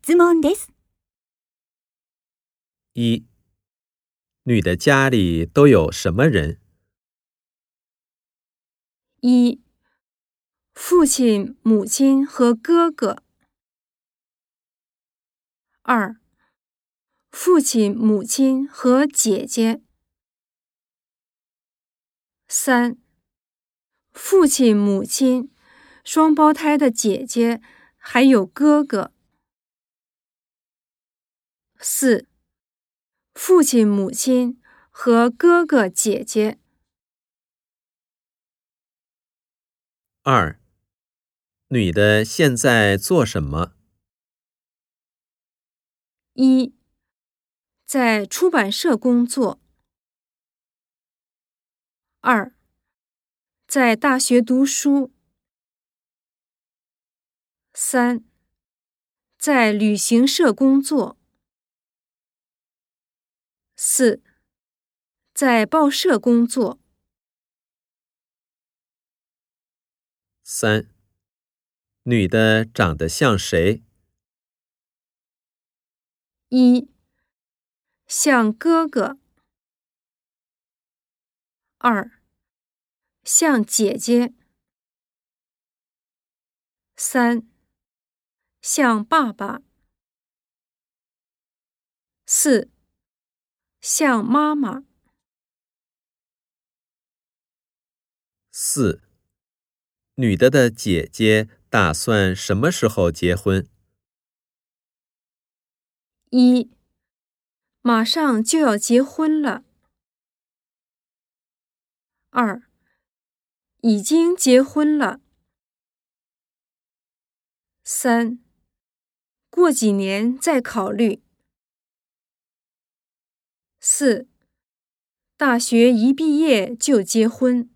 質問です。一，女的家里都有什么人？一、父亲、母亲和哥哥；二、父亲、母亲和姐姐；三、父亲、母亲、双胞胎的姐姐还有哥哥；四、父亲、母亲和哥哥、姐姐。二，女的现在做什么？一，在出版社工作；二，在大学读书；三，在旅行社工作；四，在报社工作。三，女的长得像谁？一，像哥哥；二，像姐姐；三，像爸爸；四，像妈妈。四，女的的姐姐打算什么时候结婚？一，马上就要结婚了。二，已经结婚了。三，过几年再考虑。四，大学一毕业就结婚。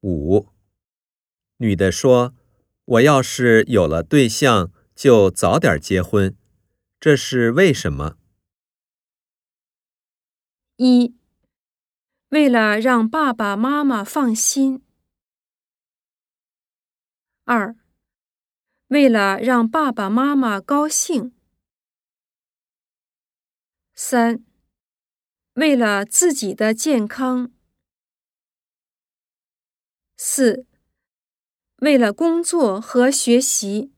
五，女的说：“我要是有了对象，就早点结婚，这是为什么？”一，为了让爸爸妈妈放心；二，为了让爸爸妈妈高兴；三，为了自己的健康。四，为了工作和学习。